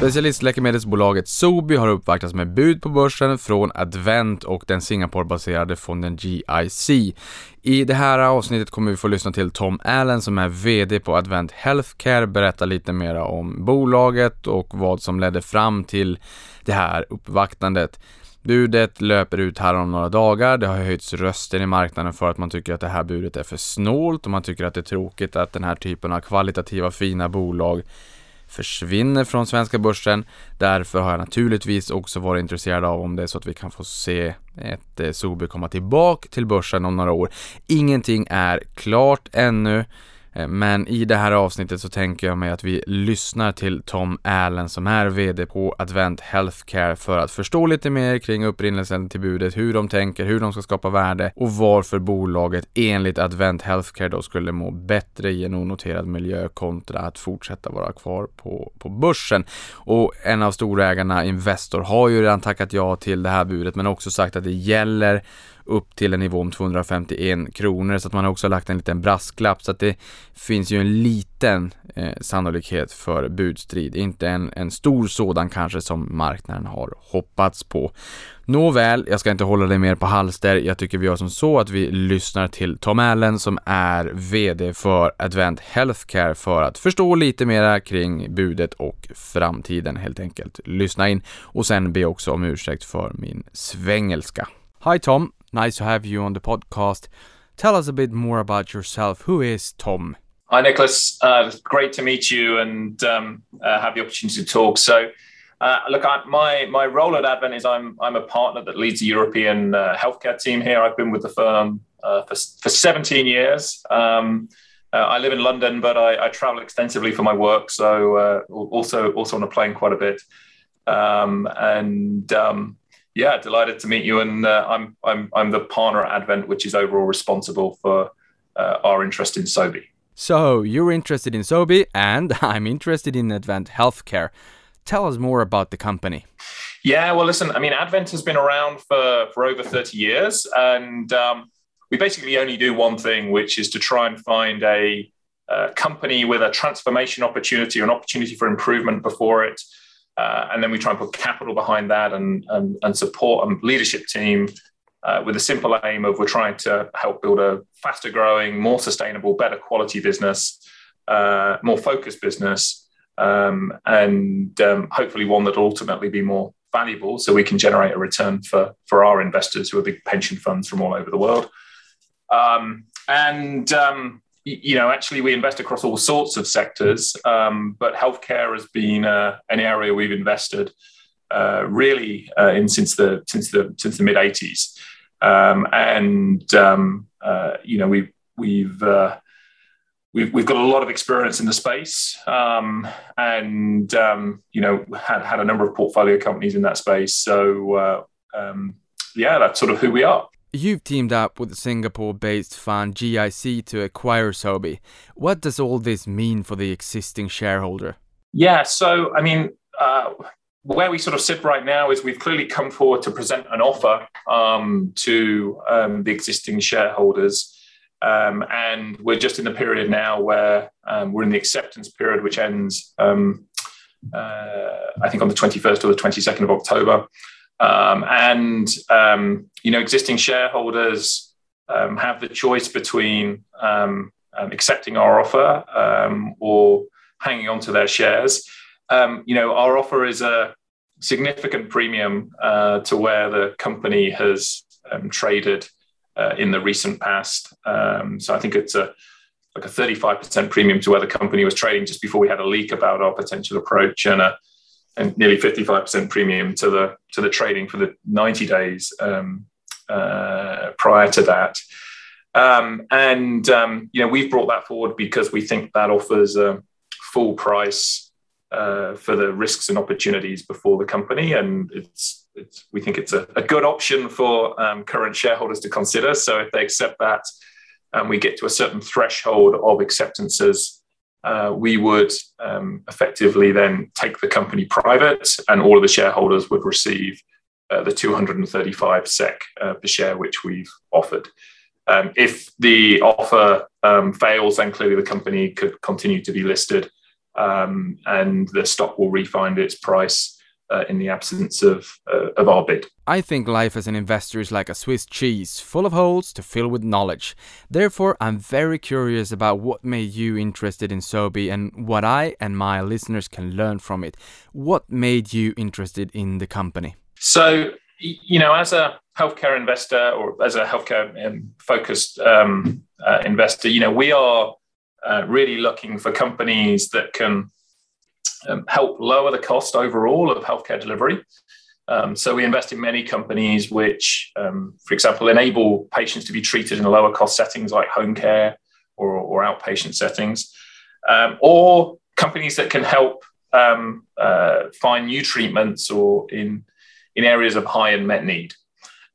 Specialistläkemedelsbolaget Sobi har uppvaktats med bud på börsen från Advent och den Singapore-baserade fonden GIC. I det här avsnittet kommer vi få lyssna till Tom Allen som är VD på Advent Healthcare berätta lite mer om bolaget och vad som ledde fram till det här uppvaktandet. Budet löper ut här om några dagar. Det har höjts röster i marknaden för att man tycker att det här budet är för snålt och man tycker att det är tråkigt att den här typen av kvalitativa fina bolag försvinner från svenska börsen. Därför har jag naturligtvis också varit intresserad av om det är så att vi kan få se ett eh, Sobi komma tillbaka till börsen om några år. Ingenting är klart ännu. Eh, men i det här avsnittet så tänker jag mig att vi lyssnar till Tom Allen som är VD på Advent Healthcare för att förstå lite mer kring upprinnelsen till budet, hur de tänker, hur de ska skapa värde och varför bolaget enligt Advent Healthcare då skulle må bättre i en onoterad miljö kontra att fortsätta vara kvar på, på börsen. Och en av storägarna, Investor, har ju redan tackat ja till det här budet men också sagt att det gäller upp till en nivå om 251 kronor så att man har också lagt en liten brasklapp så att det finns ju en liten eh, sannolikhet för budstrid. Inte en, en stor sådan kanske som marknaden har hoppats på. Nåväl, jag ska inte hålla dig mer på halster. Jag tycker vi gör som så att vi lyssnar till Tom Allen som är VD för Advent Healthcare för att förstå lite mera kring budet och framtiden helt enkelt. Lyssna in och sen be också om ursäkt för min svengelska. Hi Tom, Nice to have you on the podcast. Tell us a bit more about yourself. Who is Tom? Hi, Nicholas. Uh, great to meet you and um, uh, have the opportunity to talk. So, uh, look, I, my my role at Advent is I'm I'm a partner that leads the European uh, healthcare team here. I've been with the firm uh, for for 17 years. Um, uh, I live in London, but I, I, travel extensively for my work. So, also also on a plane quite a bit. Um, and um, yeah, delighted to meet you. And uh, I'm I'm I'm the partner at Advent, which is overall responsible for uh, our interest in Sobi. So you're interested in Sobi, and I'm interested in Advent Healthcare. Tell us more about the company. Yeah, well, listen, I mean, Advent has been around for for over 30 years, and um, we basically only do one thing, which is to try and find a, a company with a transformation opportunity, an opportunity for improvement before it uh, and then we try and put capital behind that and, and, and support a leadership team uh, with a simple aim of we're trying to help build a faster growing, more sustainable, better quality business, uh, more focused business, um, and um, hopefully one that will ultimately be more valuable so we can generate a return for, for our investors who are big pension funds from all over the world. Um, and um, you know, actually, we invest across all sorts of sectors, um, but healthcare has been uh, an area we've invested uh, really uh, in since the since the since the mid '80s, um, and um, uh, you know, we've we've uh, we've we've got a lot of experience in the space, um, and um, you know, had had a number of portfolio companies in that space. So uh, um, yeah, that's sort of who we are. You've teamed up with the Singapore-based fund GIC to acquire Sobi. What does all this mean for the existing shareholder? Yeah, so I mean, uh, where we sort of sit right now is we've clearly come forward to present an offer um, to um, the existing shareholders. Um, and we're just in the period now where um, we're in the acceptance period, which ends, um, uh, I think, on the 21st or the 22nd of October. Um, and um, you know, existing shareholders um, have the choice between um, um, accepting our offer um, or hanging on to their shares. you know, our offer is a significant premium uh, to where the company has traded uh, in the recent past. so I think it's a like a 35% premium to where the company was trading just before we had a leak about our potential approach and a and nearly 55% premium to the to the trading for the 90 days um, uh, prior to that. Um, and um, you know we've brought that forward because we think that offers a full price uh, for the risks and opportunities before the company, and it's, it's we think it's a, a good option for um, current shareholders to consider. So if they accept that, and we get to a certain threshold of acceptances uh, we would um, effectively then take the company private, and all of the shareholders would receive uh, the 235 sec uh, per share which we've offered. Um, if the offer um, fails, then clearly the company could continue to be listed um, and the stock will refine its price uh, in the absence of, uh, of our bid. I think life as an investor is like a Swiss cheese, full of holes to fill with knowledge. Therefore, I'm very curious about what made you interested in Sobi and what I and my listeners can learn from it. What made you interested in the company? So, you know, as a healthcare investor or as a healthcare um, focused um, uh, investor, you know, we are uh, really looking for companies that can um, help lower the cost overall of healthcare delivery. Um, so we invest in many companies which, um, for example, enable patients to be treated in lower cost settings like home care or, or outpatient settings, um, or companies that can help um, uh, find new treatments or in in areas of high unmet need.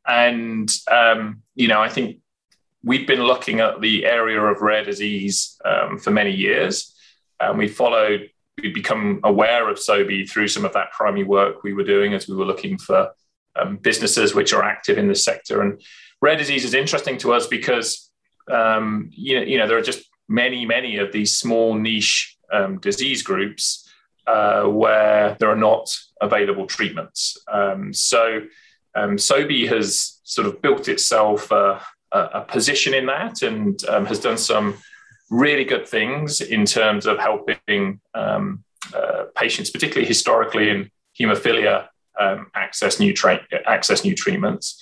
And um, you know, I think we've been looking at the area of rare disease for many years, and we followed. We become aware of Sobi through some of that primary work we were doing as we were looking for um, businesses which are active in this sector. And rare disease is interesting to us because um, you know, you know there are just many, many of these small niche um, disease groups uh, where there are not available treatments. Um, so um, Sobi has sort of built itself uh, a, a, position in that and um, has done some really good things in terms of helping um, uh, patients, particularly historically in haemophilia, um, access new tra- access new treatments.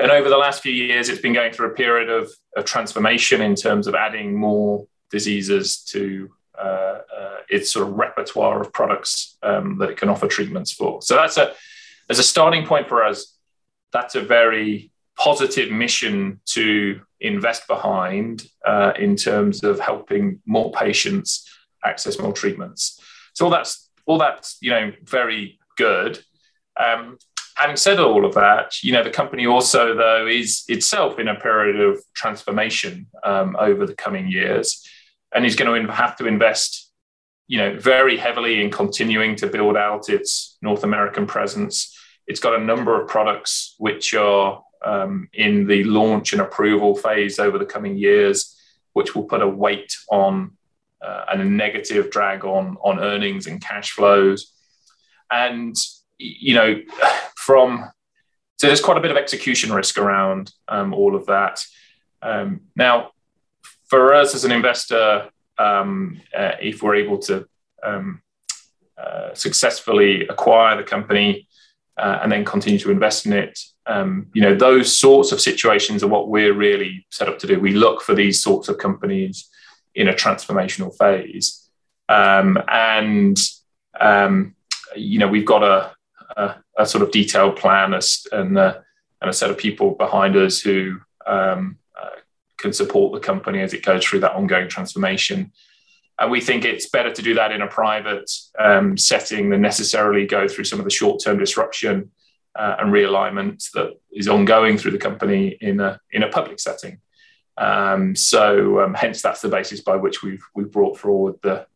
And over the last few years, it's been going through a period of, of transformation in terms of adding more diseases to uh, uh, its sort of repertoire of products um, that it can offer treatments for. So that's a as a starting point for us. That's a very positive mission to invest behind uh, in terms of helping more patients access more treatments. So all that's all that's you know very good. Um, having said all of that, you know the company also though is itself in a period of transformation um, over the coming years, and is going to have to invest, you know, very heavily in continuing to build out its North American presence. It's got a number of products which are um, in the launch and approval phase over the coming years, which will put a weight on uh, and a negative drag on on earnings and cash flows. And you know, from so there's quite a bit of execution risk around um, all of that. Um, now, for us as an investor, um, uh, if we're able to um, uh, successfully acquire the company uh, and then continue to invest in it, um, you know, those sorts of situations are what we're really set up to do. We look for these sorts of companies in a transformational phase. Um, and, um, you know, we've got a, a, a, sort of detailed plan and, uh, and a set of people behind us who um, uh, can support the company as it goes through that ongoing transformation. And we think it's better to do that in a private um, setting than necessarily go through some of the short term disruption uh, and realignment that is ongoing through the company in a in a public setting. Um, so um, hence that's the basis by which we've we've brought forward the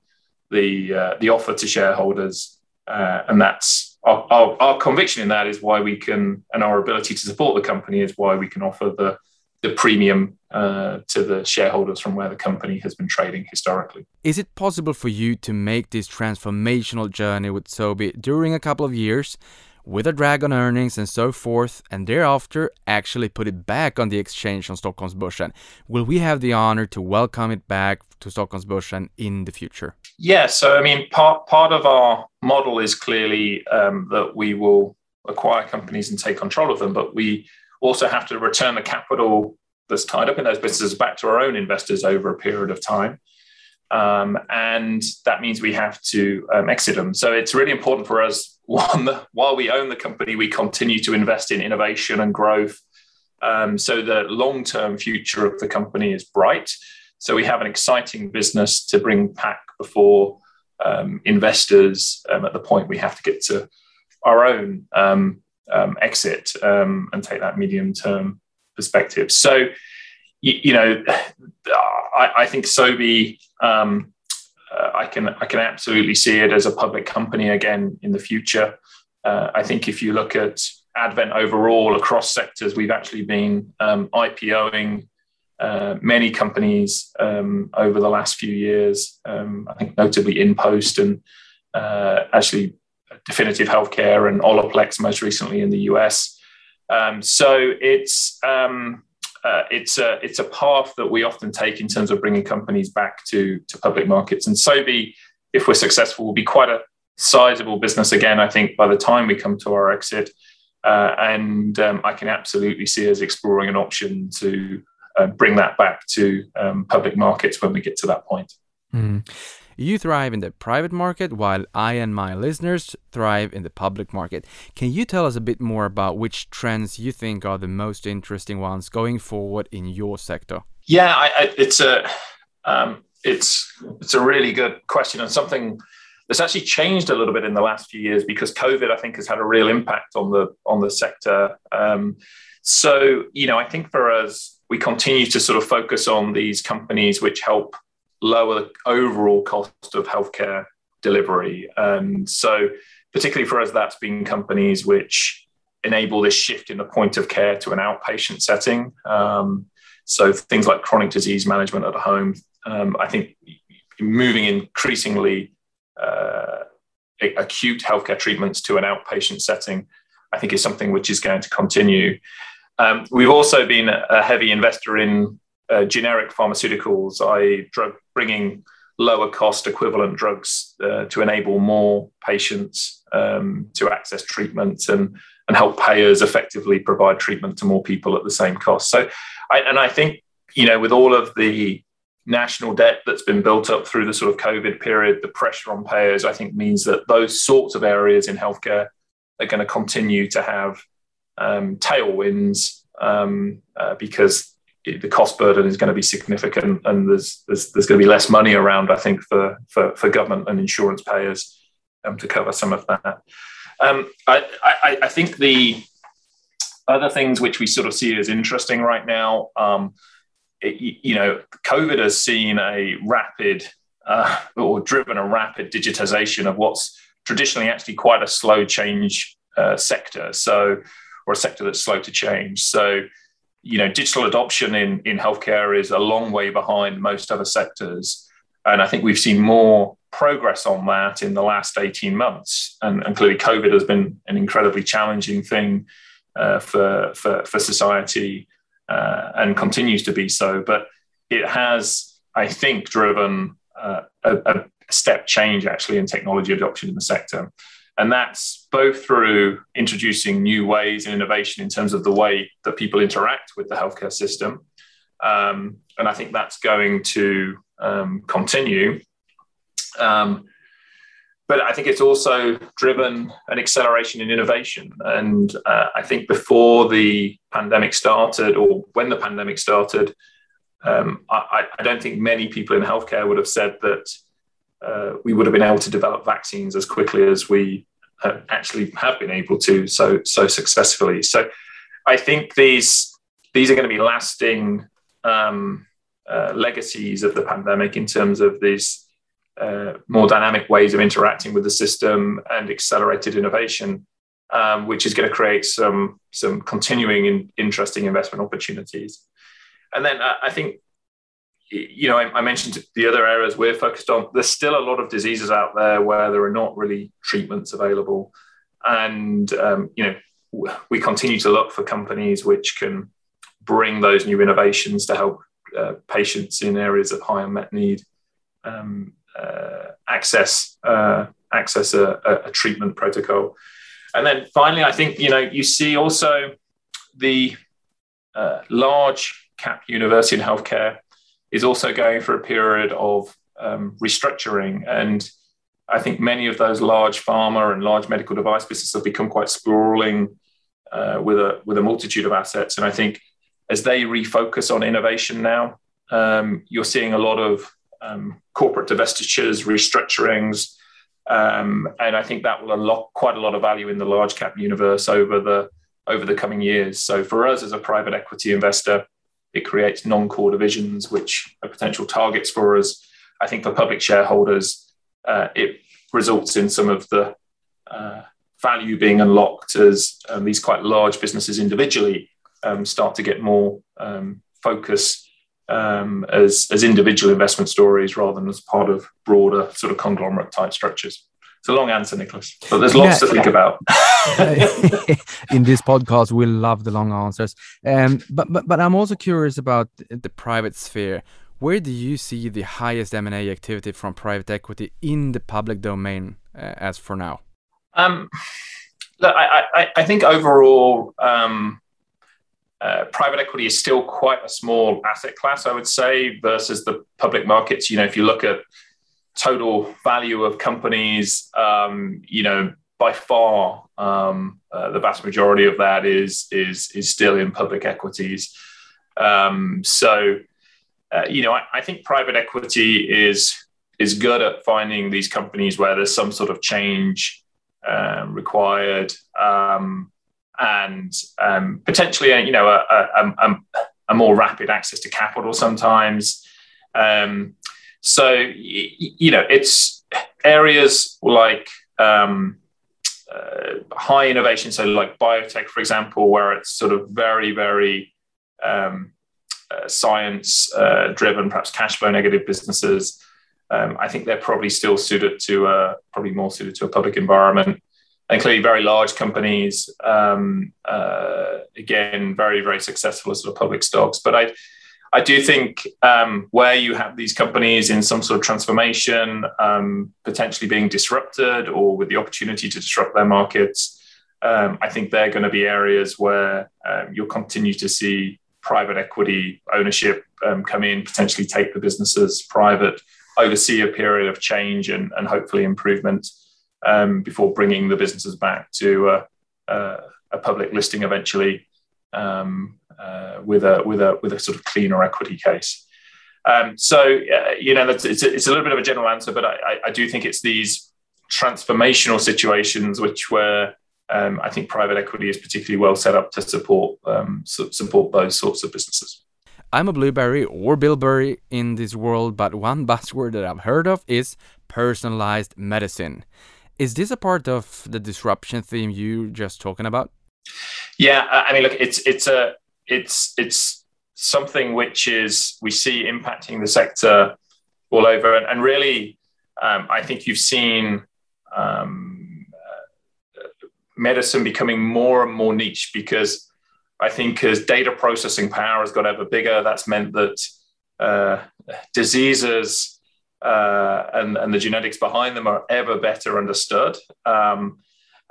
the uh, the offer to shareholders, uh, and that's our, our, our, conviction in that is why we can and our ability to support the company is why we can offer the the premium uh, to the shareholders from where the company has been trading historically. Is it possible for you to make this transformational journey with Sobi during a couple of years? With a drag on earnings and so forth, and thereafter actually put it back on the exchange on Stockholm's Stockholmsbörsen. Will we have the honor to welcome it back to Stockholm's Stockholmsbörsen in the future? Yeah, so I mean, part part of our model is clearly um, that we will acquire companies and take control of them, but we also have to return the capital that's tied up in those businesses back to our own investors over a period of time. Um, and that means we have to um, exit them. So it's really important for us. One, while we own the company, we continue to invest in innovation and growth. Um, so the long-term future of the company is bright. So we have an exciting business to bring back before um, investors um, at the point we have to get to our own um, exit and take that medium-term perspective. So you, you know, I, I, think Sobi, um, uh, I can I can absolutely see it as a public company again in the future. Uh, I think if you look at Advent overall across sectors, we've actually been um, IPOing uh, many companies um, over the last few years. Um, I think notably InPost and uh, actually Definitive Healthcare and Olaplex most recently in the US. Um, so it's um, uh, it's a it's a path that we often take in terms of bringing companies back to to public markets. And Sobi, if we're successful, will be quite a sizable business again. I think by the time we come to our exit, uh, and um, I can absolutely see us exploring an option to uh, bring that back to um, public markets when we get to that point. Mm. You thrive in the private market while I and my listeners thrive in the public market. Can you tell us a bit more about which trends you think are the most interesting ones going forward in your sector? Yeah, I, I, it's a um, it's it's a really good question and something that's actually changed a little bit in the last few years because COVID, I think, has had a real impact on the on the sector. Um, so, you know, I think for us, we continue to sort of focus on these companies which help lower the overall cost of healthcare delivery. And so, particularly for us, that's been companies which enable this shift in the point of care to an outpatient setting. Um, so, things like chronic disease management at home, um, I think moving increasingly uh, acute healthcare treatments to an outpatient setting, I think is something which is going to continue. Um, we've also been a heavy investor in uh, generic pharmaceuticals, i.e., drug bringing lower cost equivalent drugs uh, to enable more patients um, to access treatment and and help payers effectively provide treatment to more people at the same cost. So, I, and I think you know with all of the national debt that's been built up through the sort of COVID period, the pressure on payers, I think means that those sorts of areas in healthcare are going to continue to have um, tailwinds um, uh, because the cost burden is going to be significant and there's, there's, there's going to be less money around, I think, for, for, for government and insurance payers um, to cover some of that. Um, I, I, I, think the other things which we sort of see as interesting right now, um, it, you know, COVID has seen a rapid uh, or driven a rapid digitization of what's traditionally actually quite a slow change uh, sector. So, or a sector that's slow to change. So, you know, digital adoption in, in healthcare is a long way behind most other sectors. And I think we've seen more progress on that in the last 18 months. And, and clearly, COVID has been an incredibly challenging thing uh, for, for, for society uh, and continues to be so. But it has, I think, driven uh, a, a step change actually in technology adoption in the sector. And that's both through introducing new ways and innovation in terms of the way that people interact with the healthcare system. Um, and I think that's going to um, continue. Um, but I think it's also driven an acceleration in innovation. And uh, I think before the pandemic started, or when the pandemic started, um, I, I, don't think many people in healthcare would have said that uh, we would have been able to develop vaccines as quickly as we uh, actually have been able to so so successfully. So I think these these are going to be lasting um, uh, legacies of the pandemic in terms of these uh, more dynamic ways of interacting with the system and accelerated innovation, um, which is going to create some some continuing and interesting investment opportunities. And then I, I think you know, I, I, mentioned the other areas we're focused on. There's still a lot of diseases out there where there are not really treatments available, and um, you know, we continue to look for companies which can bring those new innovations to help uh, patients in areas of high unmet need um, uh, access uh, access a, a, treatment protocol. And then finally, I think you know you see also the uh, large cap university in healthcare is also going for a period of um, restructuring. And I think many of those large pharma and large medical device businesses have become quite sprawling uh, with a with a multitude of assets. And I think as they refocus on innovation now, um, you're seeing a lot of um, corporate divestitures, restructurings, um, and I think that will unlock quite a lot of value in the large cap universe over the over the coming years. So for us as a private equity investor, it creates non-core divisions, which are potential targets for us. I think for public shareholders, uh, it results in some of the uh, value being unlocked as um, these quite large businesses individually um, start to get more um, focus um, as, as individual investment stories rather than as part of broader sort of conglomerate type structures. It's a long answer, Nicholas, but there's lots yeah, to think about. In this podcast, we love the long answers. Um, but, but but I'm also curious about the private sphere. Where do you see the highest M&A activity from private equity in the public domain uh, as for now? Um, look, I, I, I, think overall, um, uh, private equity is still quite a small asset class, I would say, versus the public markets. You know, if you look at total value of companies, um, you know, by far um, uh, the vast majority of that is is is still in public equities. Um, so, uh, you know, I, I, think private equity is is good at finding these companies where there's some sort of change uh, required, um, and um, potentially, you know, a, a, a, a, more rapid access to capital sometimes. Um, so, you know, it's areas like um, uh, high innovation, so like biotech, for example, where it's sort of very, very um, uh, science uh, driven, perhaps cash flow negative businesses. Um, I think they're probably still suited to probably more suited to a public environment. And clearly, very large companies, um, uh, again, very, very successful as sort of public stocks. But I, I do think um, where you have these companies in some sort of transformation, um, potentially being disrupted or with the opportunity to disrupt their markets, um, I think they're going to be areas where um, you'll continue to see private equity ownership um, come in, potentially take the businesses private, oversee a period of change and, and hopefully improvement um, before bringing the businesses back to a, a, a public listing eventually. Um, uh, with a with a with a sort of cleaner equity case. Um, so uh, you know, it's, it's, a little bit of a general answer, but I, I, do think it's these transformational situations which where um, I think private equity is particularly well set up to support um, support those sorts of businesses. I'm a blueberry or bilberry in this world, but one buzzword that I've heard of is personalized medicine. Is this a part of the disruption theme you just talking about? Yeah, I mean, look, it's it's a it's it's something which is we see impacting the sector all over, and, and really, um, I think you've seen um, uh, medicine becoming more and more niche because I think as data processing power has got ever bigger, that's meant that uh, diseases uh, and, and the genetics behind them are ever better understood. Um,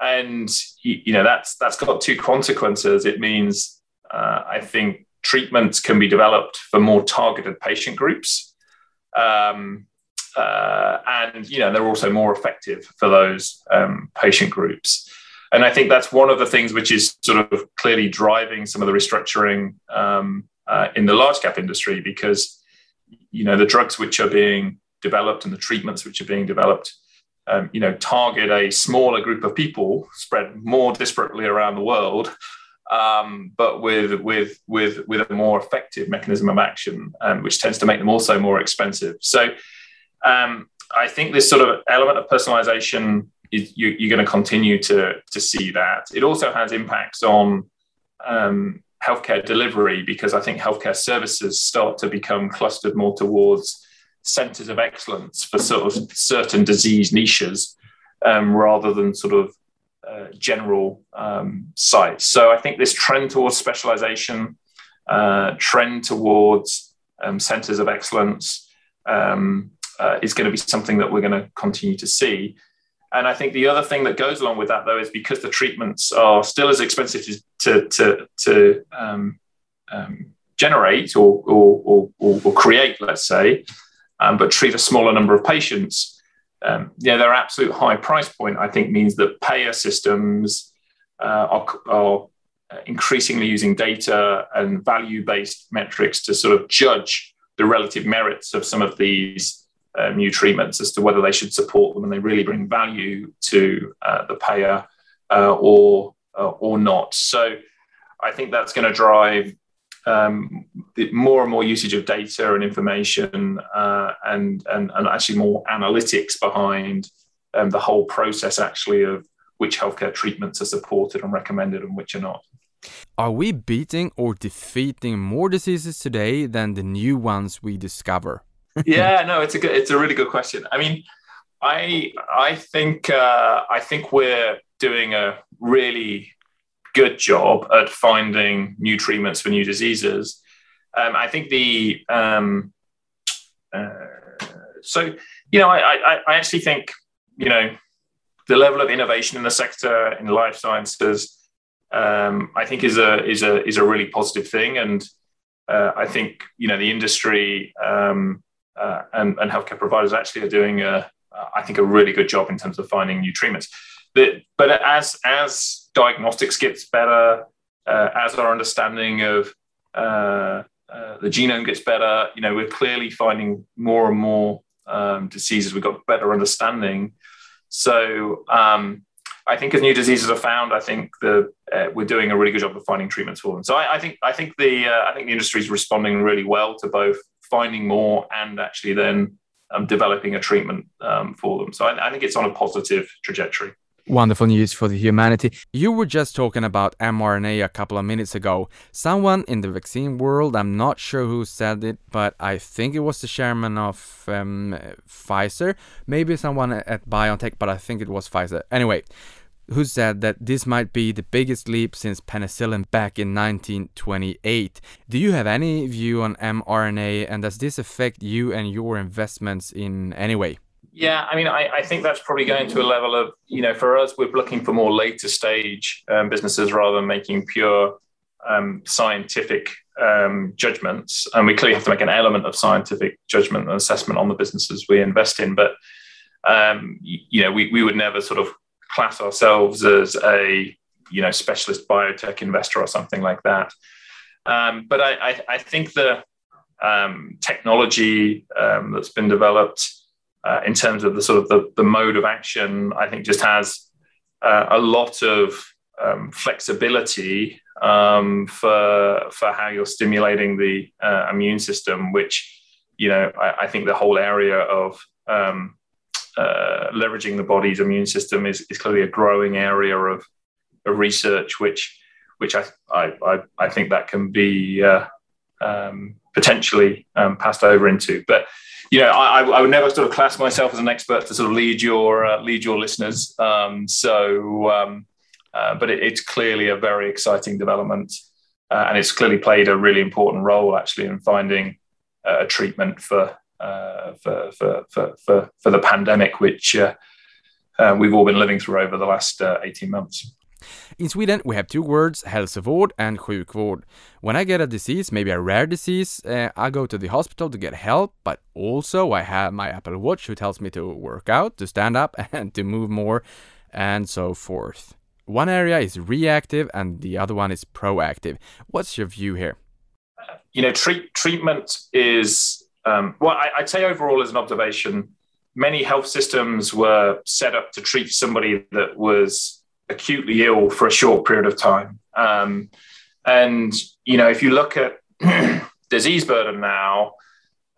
and you know that's that's got two consequences. It means uh, I think treatments can be developed for more targeted patient groups. Um, uh, and you know they're also more effective for those um, patient groups and i think that's one of the things which is sort of clearly driving some of the restructuring um, uh, in the large cap industry because you know the drugs which are being developed and the treatments which are being developed um, you know target a smaller group of people spread more disparately around the world um, but with with with with a more effective mechanism of action, um, which tends to make them also more expensive. So um, I think this sort of element of personalization is you, are going to continue to to see that. It also has impacts on um, healthcare delivery because I think healthcare services start to become clustered more towards centers of excellence for sort of certain disease niches um, rather than sort of uh, general um, sites. So I think this trend towards specialization, uh, trend towards um, centers of excellence um, uh, is going to be something that we're going to continue to see. And I think the other thing that goes along with that, though, is because the treatments are still as expensive to, to, to um, um, generate or, or, or, or, create, let's say, um, but treat a smaller number of patients um, yeah, their absolute high price point, I think, means that payer systems uh, are, are, increasingly using data and value based metrics to sort of judge the relative merits of some of these uh, new treatments as to whether they should support them and they really bring value to uh, the payer uh, or, uh, or not. So I think that's going to drive um, the more and more usage of data and information uh, and, and, and actually more analytics behind um, the whole process actually of which healthcare treatments are supported and recommended and which are not. Are we beating or defeating more diseases today than the new ones we discover? yeah, no, it's a good, it's a really good question. I mean, I I think uh, I think we're doing a really good job at finding new treatments for new diseases. Um, I think the um, uh, so you know I, I, I actually think you know the level of innovation in the sector in life sciences um, I think is a is a is a really positive thing and uh, I think you know the industry um, uh, and, and healthcare providers actually are doing a, I think a really good job in terms of finding new treatments. But, but as as diagnostics gets better, uh, as our understanding of uh, uh, the genome gets better, you know, we're clearly finding more and more um, diseases. We've got better understanding. So um, I think as new diseases are found, I think the uh, we're doing a really good job of finding treatments for them. So I, I think I think the uh, I think the industry is responding really well to both finding more and actually then um, developing a treatment um, for them. So I, I think it's on a positive trajectory. Wonderful news for the humanity. You were just talking about mRNA a couple of minutes ago. Someone in the vaccine world, I'm not sure who said it, but I think it was the chairman of um, Pfizer, maybe someone at BioNTech, but I think it was Pfizer. Anyway, who said that this might be the biggest leap since penicillin back in 1928. Do you have any view on mRNA and does this affect you and your investments in any way? Yeah, I mean, I, I, think that's probably going to a level of, you know, for us, we're looking for more later stage um, businesses rather than making pure um, scientific um, judgments. And we clearly have to make an element of scientific judgment and assessment on the businesses we invest in. But, um, you know, we, we would never sort of class ourselves as a, you know, specialist biotech investor or something like that. Um, but I, I, I, think the um, technology that's been developed uh, in terms of the sort of the, the mode of action, I think just has uh, a lot of um, flexibility um, for for how you're stimulating the uh, immune system, which you know I, I, think the whole area of um, uh, leveraging the body's immune system is, is clearly a growing area of, of research, which which I I, I think that can be uh, um, potentially um, passed over into, but you know, I, I, would never sort of class myself as an expert to sort of lead your uh, lead your listeners. Um, so, um, uh, but it, it's clearly a very exciting development, uh, and it's clearly played a really important role actually in finding a treatment for uh, for, for, for, for, for the pandemic, which uh, uh, we've all been living through over the last eighteen months. In Sweden, we have two words, hälsovård and sjukvård. When I get a disease, maybe a rare disease, uh, I go to the hospital to get help, but also I have my Apple Watch who tells me to work out, to stand up, and to move more, and so forth. One area is reactive and the other one is proactive. What's your view here? You know, treat, treatment is, um, well, I, I'd say overall as an observation, many health systems were set up to treat somebody that was acutely ill for a short period of time. Um, and, you know, if you look at disease burden now,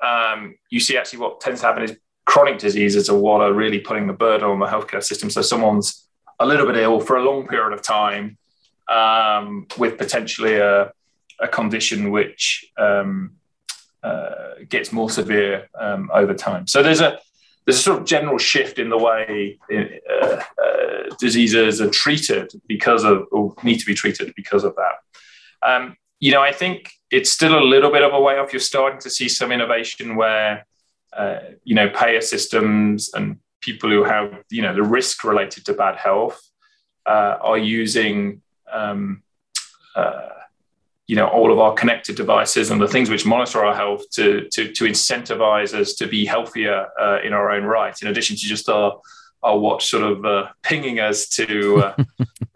um, you see actually what tends to happen is chronic diseases are what are really putting the burden on the healthcare system. So someone's a little bit ill for a long period of time um, with potentially a, a condition which um, uh, gets more severe um, over time. So there's a there's a sort of general shift in the way uh, uh, diseases are treated because of, or need to be treated because of that. Um, you know, I think it's still a little bit of a way off. You're starting to see some innovation where, uh, you know, payer systems and people who have, you know, the risk related to bad health uh, are using um, uh, you know all of our connected devices and the things which monitor our health to to, to incentivize us to be healthier uh, in our own right in addition to just our our watch sort of uh, pinging us to uh,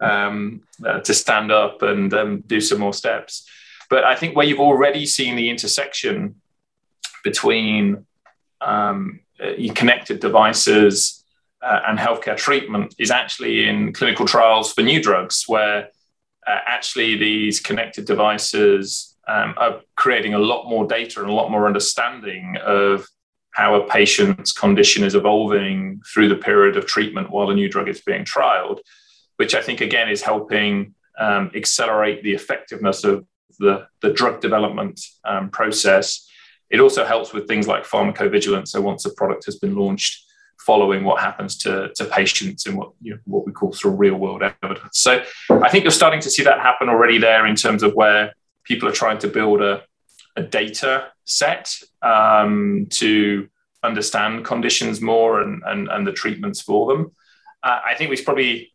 um, uh, to stand up and um, do some more steps. But i think where you've already seen the intersection between um, uh, connected devices uh, and healthcare treatment is actually in clinical trials for new drugs where uh, actually these connected devices um, are creating a lot more data and a lot more understanding of how a patient's condition is evolving through the period of treatment while a new drug is being trialed. which I think again is helping um, accelerate the effectiveness of the, the drug development um, process. It also helps with things like pharmacovigilance. So once a product has been launched, following what happens to, to patients and what you know, what we call sort of real world evidence. So I think you're starting to see that happen already there in terms of where people are trying to build a, a data set um, to understand conditions more and, and, and the treatments for them. Uh, I think we probably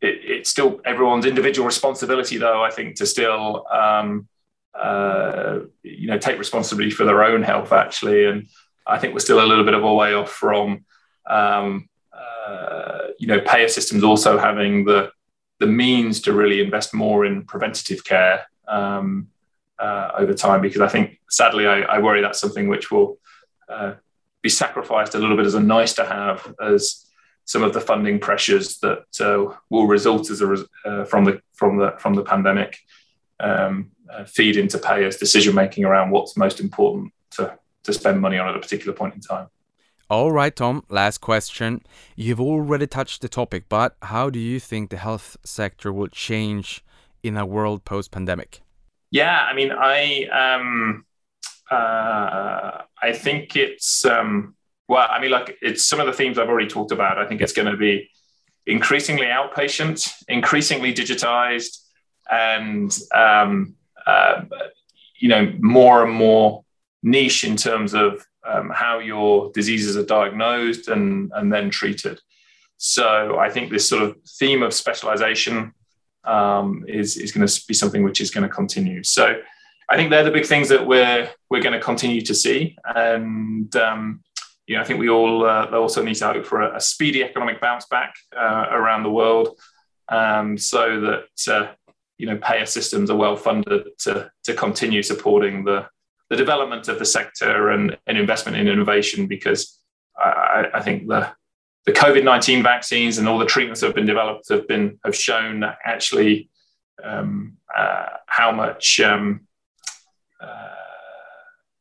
it, it's still everyone's individual responsibility, though. I think to still um, uh, you know take responsibility for their own health actually, and I think we're still a little bit of a way off from um, uh, you know payer systems also having the the means to really invest more in preventative care um, uh, over time because I think sadly I, I worry that's something which will uh, be sacrificed a little bit as a nice to have as some of the funding pressures that uh, will result as a uh, from the from the from the pandemic um, uh, feed into payers decision making around what's most important to to spend money on at a particular point in time. All right, Tom, last question. You've already touched the topic, but how do you think the health sector will change in a world post pandemic? Yeah, I mean, I um, uh, I think it's um, well, I mean, like it's some of the themes I've already talked about. I think it's going to be increasingly outpatient, increasingly digitized, and um, uh, you know, more and more niche in terms of um, how your diseases are diagnosed and, and then treated. So I think this sort of theme of specialization um, is, is going to be something which is going to continue. So I think they're the big things that we're we're going to continue to see, and um, you know I think we all uh, also need to hope for a, a speedy economic bounce back uh, around the world, um, so that uh, you know payer systems are well funded to to continue supporting the the development of the sector and, and investment in innovation because I, I think the the COVID nineteen vaccines and all the treatments that have been developed have been have shown that actually um, uh, how much um, uh,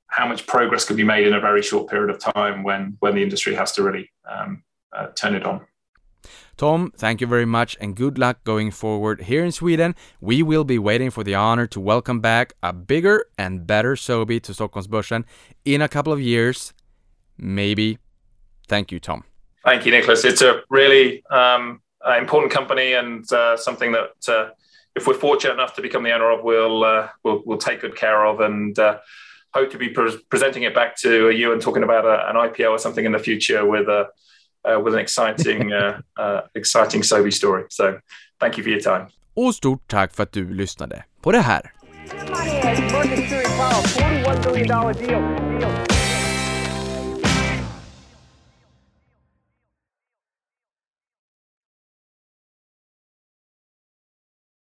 how much progress could be made in a very short period of time when when the industry has to really um, uh, turn it on. Tom, thank you very much and good luck going forward. Here in Sweden, we will be waiting for the honor to welcome back a bigger and better Sobi to Stockholmsbörsen in a couple of years. Maybe. Thank you, Tom. Thank you, Nicholas. It's a really um, uh, important company and uh, something that, uh, if we're fortunate enough to become the owner of, we'll uh, we'll, we'll take good care of and uh, hope to be pre presenting it back to you and talking about a, an IPO or something in the future with a uh, with an exciting, uh, uh, exciting Sobi story. So thank you for your time. Och stort tack för att du lyssnade på det här.